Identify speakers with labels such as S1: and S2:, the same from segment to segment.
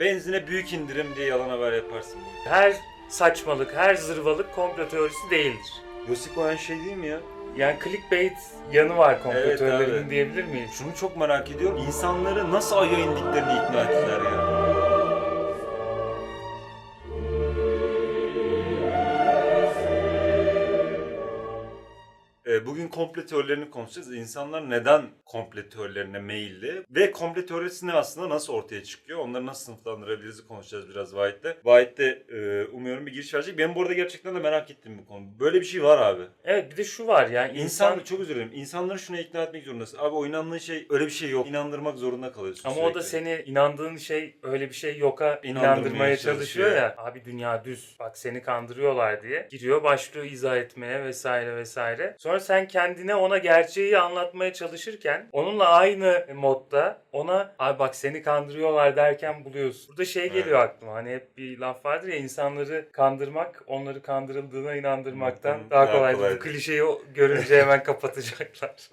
S1: Benzine büyük indirim diye yalan haber yaparsın.
S2: Her saçmalık, her zırvalık komplo teorisi değildir.
S1: Yossi Cohen şey değil mi ya?
S2: Yani clickbait yanı var komplo
S1: Evet,
S2: teorilerinin
S1: abi.
S2: diyebilir miyiz?
S1: Şunu çok merak ediyorum. İnsanları nasıl aya indiklerini ikna ettiler ya. Bugün komple teorilerini konuşacağız. İnsanlar neden komple teorilerine meyilli ve komple teorisi ne aslında nasıl ortaya çıkıyor? Onları nasıl sınıflandırabiliriz konuşacağız biraz Vahit'le. Vahit de e, umuyorum bir giriş verecek. Ben bu arada gerçekten de merak ettim bu konu. Böyle bir şey var abi.
S2: Evet bir de şu var yani
S1: İnsan,
S2: insan
S1: çok özür dilerim. İnsanları şuna ikna etmek zorundasın. Abi o inandığın şey öyle bir şey yok. İnandırmak zorunda kalıyorsun
S2: ama
S1: sürekli.
S2: o da seni inandığın şey öyle bir şey yoka
S1: İnandırmaya
S2: inandırmaya çalışıyor
S1: çalışıyor.
S2: ya. Abi dünya düz. Bak seni kandırıyorlar diye. Giriyor başlıyor izah etmeye vesaire vesaire. Sonra sen kendine ona gerçeği anlatmaya çalışırken onunla aynı modda ona abi bak seni kandırıyorlar derken buluyorsun. Burada şey
S1: Evet.
S2: geliyor aklıma. Hani hep bir laf vardır ya insanları kandırmak onları kandırıldığına inandırmaktan daha
S1: daha
S2: kolaydır. Bu klişeyi görünce hemen kapatacaklar.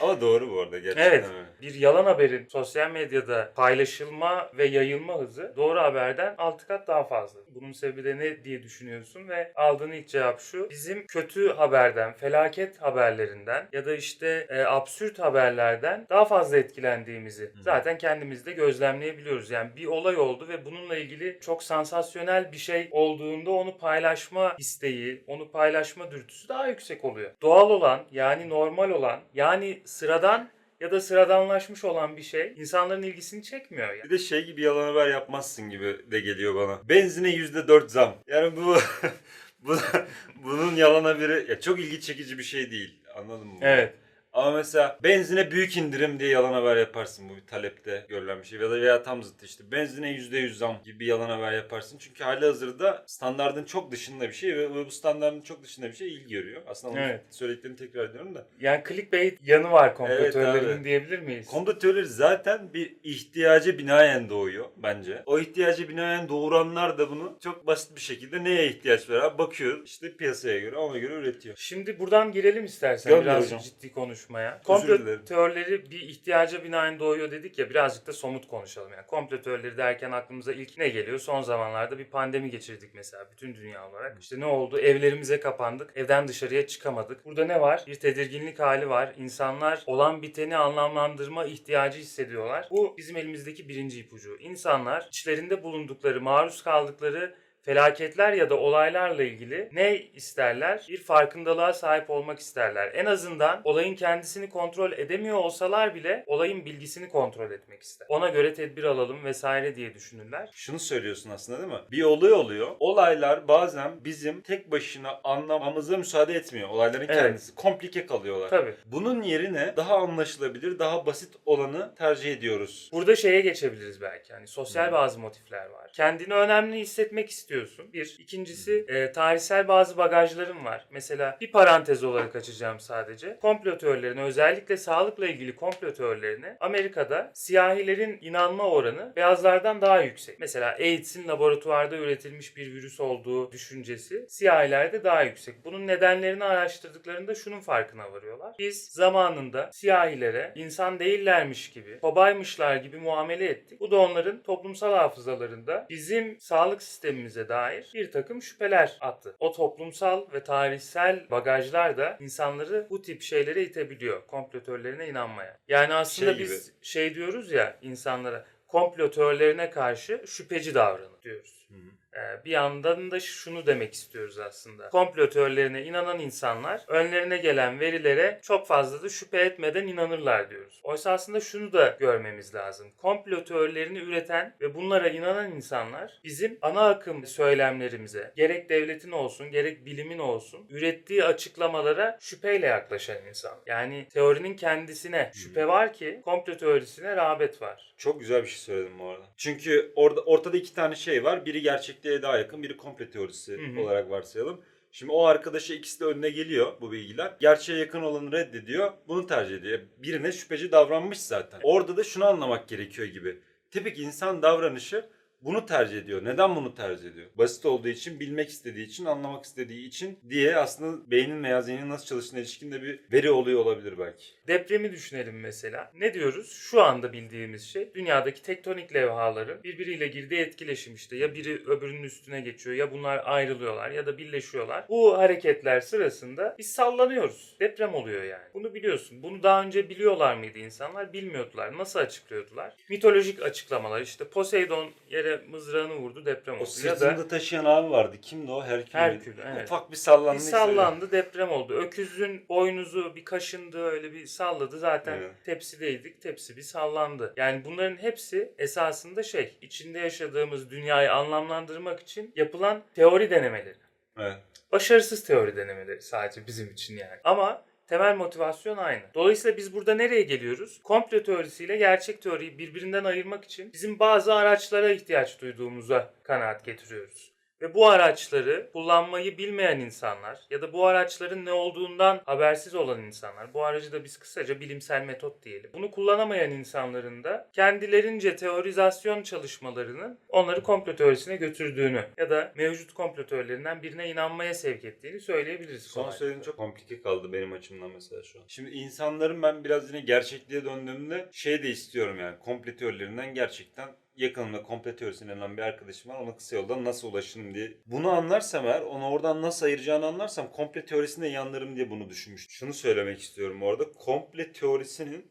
S1: Ama doğru bu arada gerçekten
S2: Evet. Bir yalan haberin sosyal medyada paylaşılma ve yayılma hızı doğru haberden 6 kat daha fazla. Bunun sebebi de ne diye düşünüyorsun ve aldığın ilk cevap şu. Bizim kötü haberden, felaket haberlerinden ya da işte e, absürt haberlerden daha fazla etkilendiğimizi zaten kendimiz de gözlemleyebiliyoruz. Yani bir olay oldu ve bununla ilgili çok sansasyonel bir şey olduğunda onu paylaşma isteği, onu paylaşma dürtüsü daha yüksek oluyor. Doğal olan yani normal olan yani sıradan ya da sıradanlaşmış olan bir şey insanların ilgisini çekmiyor yani.
S1: Bir de şey gibi yalan haber yapmazsın gibi de geliyor bana. Benzine %4 zam. Yani bu, bu bunun yalan haberi ya çok ilgi çekici bir şey değil. Anladın mı?
S2: Evet.
S1: Ama mesela benzine büyük indirim diye yalan haber yaparsın bu bir talepte görülen bir şey. Ya da veya tam zıttı işte benzine %100 zam gibi bir yalan haber yaparsın. Çünkü hali hazırda standardın çok dışında bir şey ve bu standardın çok dışında bir şey ilgi görüyor. Aslında
S2: Evet.
S1: söylediklerini tekrar ediyorum da.
S2: Yani clickbait yanı var komplo
S1: Evet abi.
S2: diyebilir miyiz?
S1: Komplo teorileri zaten bir ihtiyaca binaen doğuyor bence. O ihtiyaca binaen doğuranlar da bunu çok basit bir şekilde neye ihtiyaç var abi bakıyor işte piyasaya göre ona göre üretiyor.
S2: Şimdi buradan girelim istersen
S1: Gönder
S2: biraz
S1: hocam.
S2: ciddi konuşmaya. Komplo teorileri bir ihtiyaca binaen doğuyor dedik ya birazcık da somut konuşalım. Yani komplo teorileri derken aklımıza ilk ne geliyor? Son zamanlarda bir pandemi geçirdik mesela bütün dünya olarak. İşte ne oldu? Evlerimize kapandık. Evden dışarıya çıkamadık. Burada ne var? Bir tedirginlik hali var. İnsanlar olan biteni anlamlandırma ihtiyacı hissediyorlar. Bu bizim elimizdeki birinci ipucu. İnsanlar içlerinde bulundukları, maruz kaldıkları felaketler ya da olaylarla ilgili ne isterler? Bir farkındalığa sahip olmak isterler. En azından olayın kendisini kontrol edemiyor olsalar bile olayın bilgisini kontrol etmek ister. Ona göre tedbir alalım vesaire diye düşünürler.
S1: Şunu söylüyorsun aslında değil mi? Bir olay oluyor. Olaylar bazen bizim tek başına anlamamıza müsaade etmiyor. Olayların
S2: Evet.
S1: kendisi. Komplike kalıyorlar.
S2: Tabii.
S1: Bunun yerine daha anlaşılabilir, daha basit olanı tercih ediyoruz.
S2: Burada şeye geçebiliriz belki. Hani sosyal
S1: Hı.
S2: bazı motifler var. Kendini önemli hissetmek istiyorsun. Bir. İkincisi e, tarihsel bazı bagajların var. Mesela bir parantez olarak açacağım sadece. Komplo teorilerine özellikle sağlıkla ilgili komplo teorilerine Amerika'da siyahilerin inanma oranı beyazlardan daha yüksek. Mesela AIDS'in laboratuvarda üretilmiş bir virüs olduğu düşüncesi siyahilerde daha yüksek. Bunun nedenlerini araştırdıklarında şunun farkına varıyorlar. Biz zamanında siyahilere insan değillermiş gibi, kobaymışlar gibi muamele ettik. Bu da onların toplumsal hafızalarında bizim sağlık sistemimize dair bir takım şüpheler attı. O toplumsal ve tarihsel bagajlar da insanları bu tip şeylere itebiliyor. Komplo teorilerine inanmaya. Yani aslında
S1: Şey
S2: biz
S1: gibi.
S2: şey diyoruz ya insanlara komplo teorilerine karşı şüpheci davranın diyoruz.
S1: Hı hı.
S2: Ee, bir yandan da şunu demek istiyoruz aslında. Komplo teorilerine inanan insanlar önlerine gelen verilere çok fazla da şüphe etmeden inanırlar diyoruz. Oysa aslında şunu da görmemiz lazım. Komplo teorilerini üreten ve bunlara inanan insanlar bizim ana akım söylemlerimize gerek devletin olsun gerek bilimin olsun ürettiği açıklamalara şüpheyle yaklaşan insan. Yani teorinin kendisine şüphe var ki komplo teorisine rağbet var.
S1: Çok güzel bir şey söyledin bu arada. Çünkü orada ortada iki tane şey var. Biri gerçekliğe daha yakın, biri komple teorisi
S2: Hı hı.
S1: olarak varsayalım. Şimdi o arkadaşa ikisi de önüne geliyor bu bilgiler. Gerçeğe yakın olanı reddediyor. Bunu tercih ediyor. Birine şüpheci davranmış zaten. Orada da şunu anlamak gerekiyor gibi. Tipik insan davranışı bunu tercih ediyor. Neden bunu tercih ediyor? Basit olduğu için, bilmek istediği için, anlamak istediği için diye aslında beynin veya zihnin nasıl çalıştığına ilişkin de bir veri oluyor olabilir belki.
S2: Depremi düşünelim mesela. Ne diyoruz? Şu anda bildiğimiz şey dünyadaki tektonik levhaların birbiriyle girdiği etkileşim işte. Ya biri öbürünün üstüne geçiyor ya bunlar ayrılıyorlar ya da birleşiyorlar. Bu hareketler sırasında biz sallanıyoruz. Deprem oluyor yani. Bunu biliyorsun. Bunu daha önce biliyorlar mıydı insanlar? Bilmiyordular. Nasıl açıklıyordular? Mitolojik açıklamalar işte Poseidon yere mızrağını vurdu deprem
S1: O
S2: oldu.
S1: sırtında
S2: Ya da
S1: taşıyan abi vardı. Kimdi o? Herkül.
S2: Herkül, evet.
S1: Ufak bir sallandı.
S2: bir sallandı deprem oldu. Öküzün boynuzu bir kaşındı öyle bir salladı. Zaten
S1: Evet.
S2: tepsideydik. Tepsi bir sallandı. Yani bunların hepsi esasında şey içinde yaşadığımız dünyayı anlamlandırmak için yapılan teori denemeleri.
S1: Evet.
S2: Başarısız teori denemeleri sadece bizim için yani. Ama temel motivasyon aynı. Dolayısıyla biz burada nereye geliyoruz? Komplo teorisiyle gerçek teoriyi birbirinden ayırmak için bizim bazı araçlara ihtiyaç duyduğumuza kanaat getiriyoruz. Ve bu araçları kullanmayı bilmeyen insanlar ya da bu araçların ne olduğundan habersiz olan insanlar, bu aracı da biz kısaca bilimsel metot diyelim. Bunu kullanamayan insanların da kendilerince teorizasyon çalışmalarının onları komplo teorisine götürdüğünü ya da mevcut komplo teorilerinden birine inanmaya sevk ettiğini söyleyebiliriz.
S1: Son söylediğin çok komplike kaldı benim açımdan mesela şu an. Şimdi insanların ben biraz yine gerçekliğe döndüğümde şey de istiyorum yani komple teorilerinden gerçekten yakınımda komple teorisine inanan bir arkadaşım var. Ona kısa yoldan nasıl ulaşırım diye. Bunu anlarsam eğer onu oradan nasıl ayıracağını anlarsam komple teorisine yanlarım diye bunu düşünmüştüm. Şunu söylemek istiyorum orada. Komple teorisinin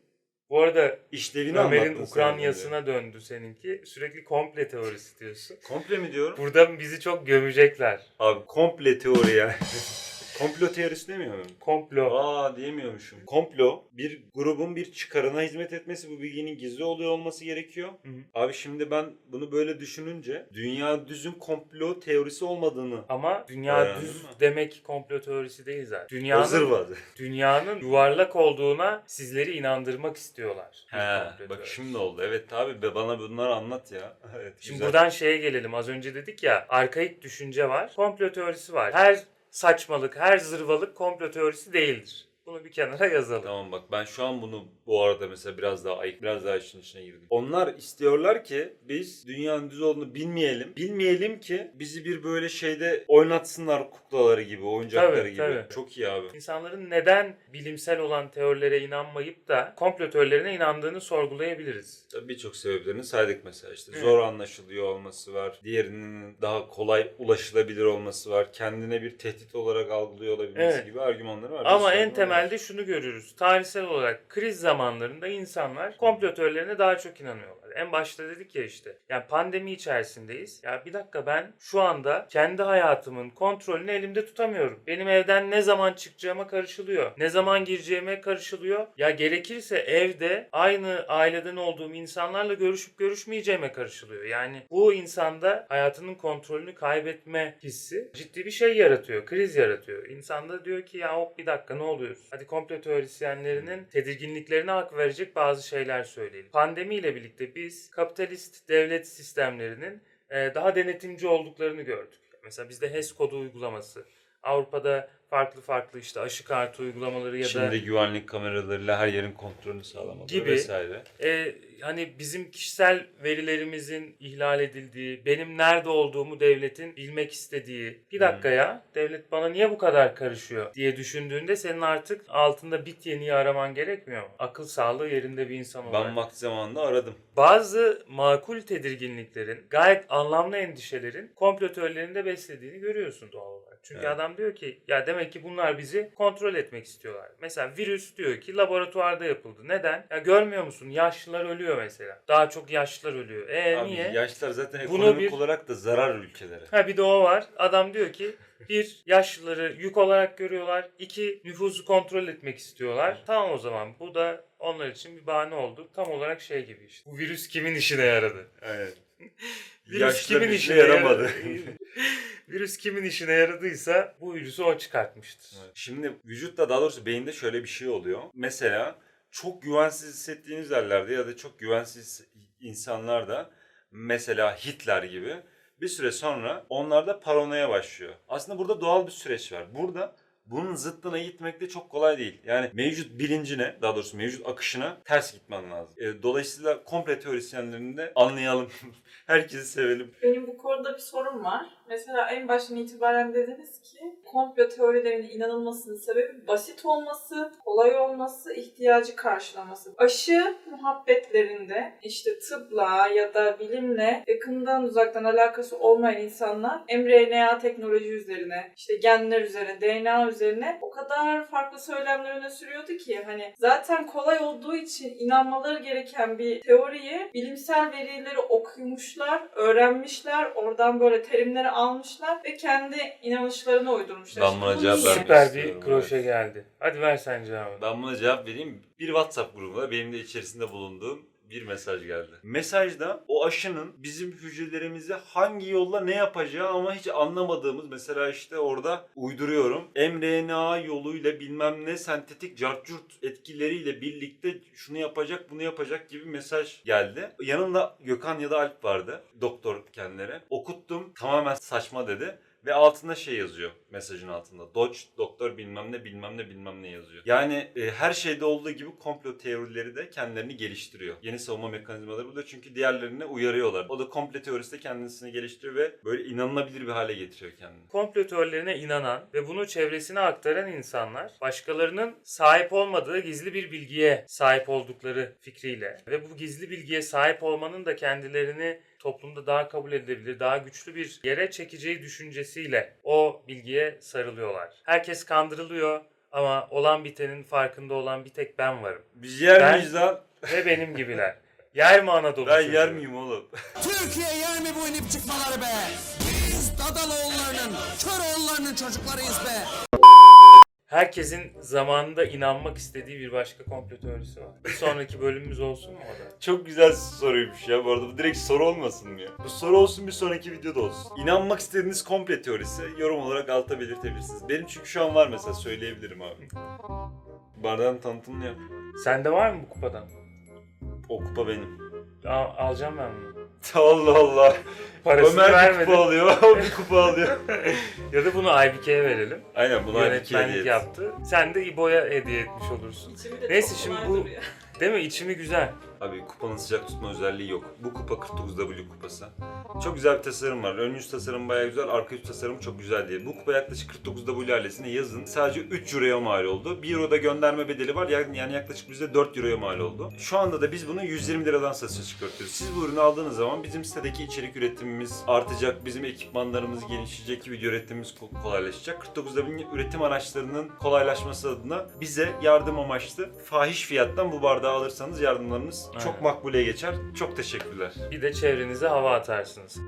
S2: Bu arada
S1: işlevini
S2: Ömer'in Ukraynyasına döndü seninki. Sürekli komple teorisi diyorsun.
S1: Komple mi diyorum?
S2: Burada bizi çok gömecekler.
S1: Abi komple teori yani. Komplo teorisi demiyor muyum?
S2: Komplo.
S1: Aa diyemiyormuşum. Komplo bir grubun bir çıkarına hizmet etmesi bu bilginin gizli oluyor olması gerekiyor.
S2: Hı hı.
S1: Abi şimdi ben bunu böyle düşününce dünya düzün komplo teorisi olmadığını
S2: Ama dünya düz
S1: mi?
S2: demek komplo teorisi değil zaten. Dünyanın,
S1: hazır vardı.
S2: dünyanın yuvarlak olduğuna sizleri inandırmak istiyorlar.
S1: He,
S2: komplo
S1: bak
S2: teorisi.
S1: şimdi oldu. Evet abi be bana bunları anlat ya. Evet,
S2: Şimdi
S1: güzel.
S2: buradan şeye gelelim. Az önce dedik ya arkaik düşünce var. Komplo teorisi var. Her saçmalık, her zırvalık komplo teorisi değildir. Bunu bir kenara yazalım.
S1: Tamam bak ben şu an bunu bu arada mesela biraz daha ayık, biraz daha işin içine girdim. Onlar istiyorlar ki biz dünyanın düz olduğunu bilmeyelim. Bilmeyelim ki bizi bir böyle şeyde oynatsınlar kuklaları gibi, oyuncakları
S2: Tabii,
S1: gibi.
S2: tabii.
S1: Çok iyi abi.
S2: İnsanların neden bilimsel olan teorilere inanmayıp da komplo teorilerine inandığını sorgulayabiliriz.
S1: Tabii Birçok sebeplerini saydık mesela işte
S2: Evet.
S1: zor anlaşılıyor olması var. Diğerinin daha kolay ulaşılabilir olması var. Kendine bir tehdit olarak algılıyor olabilmesi
S2: Evet.
S1: gibi argümanları var.
S2: Ama en temelde şunu görürüz. Tarihsel olarak kriz zamanlarında insanlar komplo teorilerine daha çok inanıyorlar. En başta dedik ya işte. Yani pandemi içerisindeyiz. Ya bir dakika ben şu anda kendi hayatımın kontrolünü elimde tutamıyorum. Benim evden ne zaman çıkacağıma karışılıyor. Ne zaman gireceğime karışılıyor. Ya gerekirse evde aynı aileden olduğum insanlarla görüşüp görüşmeyeceğime karışılıyor. Yani bu insanda hayatının kontrolünü kaybetme hissi ciddi bir şey yaratıyor. Kriz yaratıyor. İnsan da diyor ki ya hop bir dakika ne oluyoruz? Hadi komplo teorisyenlerinin tedirginliklerine hak verecek bazı şeyler söyleyelim. Pandemiyle birlikte biz kapitalist devlet sistemlerinin daha denetimci olduklarını gördük. Mesela bizde HES kodu uygulaması. Avrupa'da farklı farklı işte aşı kartı uygulamaları ya da
S1: Şimdi güvenlik kameralarıyla her yerin kontrolünü sağlamaları
S2: Gibi.
S1: vesaire.
S2: e, hani bizim kişisel verilerimizin ihlal edildiği, benim nerede olduğumu devletin bilmek istediği. Bir dakika ya, devlet bana niye bu kadar karışıyor diye düşündüğünde senin artık altında bit yeniği araman gerekmiyor mu? Akıl sağlığı yerinde bir insan olarak.
S1: Ben vakti zamanında aradım.
S2: Bazı makul tedirginliklerin, gayet anlamlı endişelerin komplo teorilerinde beslediğini görüyorsun doğal olarak. Çünkü
S1: Evet.
S2: adam diyor ki ya demek ki bunlar bizi kontrol etmek istiyorlar. Mesela virüs diyor ki laboratuvarda yapıldı. Neden? Ya görmüyor musun? Yaşlılar ölüyor mesela. Daha çok yaşlılar ölüyor. E
S1: Abi
S2: niye?
S1: yaşlar zaten ekonomik
S2: bir-
S1: olarak da zarar ülkelere.
S2: Ha bir de o var. Adam diyor ki bir yaşlıları yük olarak görüyorlar. İki nüfusu kontrol etmek istiyorlar. Tamam o zaman bu da onlar için bir bahane oldu. Tam olarak şey gibi işte. Bu virüs kimin işine yaradı?
S1: Evet.
S2: Virüs
S1: Yaşlı
S2: kimin işine
S1: yaramadı.
S2: virüs kimin işine yaradıysa bu virüsü o çıkartmıştır.
S1: Evet. Şimdi vücutta daha doğrusu beyinde şöyle bir şey oluyor. Mesela çok güvensiz hissettiğiniz yerlerde ya da çok güvensiz insanlar da mesela Hitler gibi bir süre sonra onlarda paranoya başlıyor. Aslında burada doğal bir süreç var. Burada bunun zıttına gitmek de çok kolay değil. Yani mevcut bilincine, daha doğrusu mevcut akışına ters gitmen lazım. E, dolayısıyla komple teorisyenlerini de anlayalım. Herkesi sevelim.
S3: Benim bu konuda bir sorum var. Mesela en baştan itibaren dediniz ki komplo teorilerine inanılmasının sebebi basit olması, kolay olması, ihtiyacı karşılaması. Aşı muhabbetlerinde işte tıpla ya da bilimle yakından uzaktan alakası olmayan insanlar mRNA teknoloji üzerine, işte genler üzerine, DNA üzerine o kadar farklı söylemler öne sürüyordu ki hani zaten kolay olduğu için inanmaları gereken bir teoriye bilimsel verileri okumuşlar, öğrenmişler, oradan böyle terimleri almışlar ve kendi inanışlarına uydurmuşlar.
S1: Ben buna cevap vermek
S2: Süper bir kroşe
S1: evet.
S2: geldi. Hadi ver sen cevabını.
S1: Ben buna cevap vereyim. Bir WhatsApp grubunda benim de içerisinde bulunduğum bir mesaj geldi. Mesajda o aşının bizim hücrelerimize hangi yolla ne yapacağı ama hiç anlamadığımız mesela işte orada uyduruyorum. mRNA yoluyla bilmem ne sentetik cartcurt etkileriyle birlikte şunu yapacak bunu yapacak gibi mesaj geldi. Yanında Gökhan ya da Alp vardı. Doktor kendileri. Okuttum tamamen saçma dedi. Ve altında şey yazıyor mesajın altında. Dodge, doktor bilmem ne bilmem ne bilmem ne yazıyor. Yani e, her şeyde olduğu gibi komplo teorileri de kendilerini geliştiriyor. Yeni savunma mekanizmaları bu da çünkü diğerlerine uyarıyorlar. O da komplo teorisi de kendisini geliştiriyor ve böyle inanılabilir bir hale getiriyor kendini.
S2: komplo teorilerine inanan ve bunu çevresine aktaran insanlar başkalarının sahip olmadığı gizli bir bilgiye sahip oldukları fikriyle ve bu gizli bilgiye sahip olmanın da kendilerini toplumda daha kabul edilebilir, daha güçlü bir yere çekeceği düşüncesiyle o bilgiye sarılıyorlar. Herkes kandırılıyor ama olan bitenin farkında olan bir tek ben varım.
S1: Biz yer
S2: Ben-
S1: miyiz lan?
S2: Ve benim gibiler. Yer mi Anadolu
S1: Ben
S2: çocuğu?
S1: yer miyim oğlum?
S4: Türkiye yer mi bu inip çıkmaları be? Biz Dadaloğullarının, Köroğullarının çocuklarıyız be.
S2: Herkesin zamanında inanmak istediği bir başka komplo teorisi var. Bir sonraki bölümümüz olsun mu o da?
S1: Çok güzel soruymuş ya bu arada. Bu direkt soru olmasın mı ya? Bu soru olsun bir sonraki videoda olsun. İnanmak istediğiniz komple teorisi yorum olarak alta belirtebilirsiniz. Benim çünkü şu an var mesela söyleyebilirim abi. Bardağın tanıtımını yap.
S2: Sende var mı bu kupadan?
S1: O kupa benim.
S2: Al- alacağım ben bunu.
S1: Allah Allah.
S2: Parasını
S1: Ömer bir
S2: vermedin.
S1: kupa alıyor, o bir kupa alıyor.
S2: Ya da bunu Aybike'ye verelim.
S1: Aynen bir
S2: Yönetmenlik
S1: hediye et.
S2: yaptı. Sen de İbo'ya hediye etmiş olursun.
S3: İçimi de
S2: Neyse,
S3: çok
S2: şimdi bu-
S3: duruyor.
S2: Değil mi? İçimi güzel.
S1: Abi kupanın sıcak tutma özelliği yok. Bu kupa 49W kupası. Çok güzel bir tasarım var. Ön yüz tasarım bayağı güzel, arka yüz tasarım çok güzel diye. Bu kupa yaklaşık 49W ailesine yazın. Sadece 3 Euro'ya mal oldu. 1 Euro'da gönderme bedeli var. Yani yaklaşık bize 4 Euro'ya mal oldu. Şu anda da biz bunu 120 liradan satışa çıkartıyoruz. Siz bu ürünü aldığınız zaman bizim sitedeki içerik üretimimiz artacak. Bizim ekipmanlarımız genişleyecek. Video üretimimiz ko- kolaylaşacak. 49W'nin üretim araçlarının kolaylaşması adına bize yardım amaçlı fahiş fiyattan bu bardağı alırsanız yardımlarınız çok
S2: Aynen.
S1: makbule geçer. Çok teşekkürler.
S2: Bir de çevrenize hava atarsınız.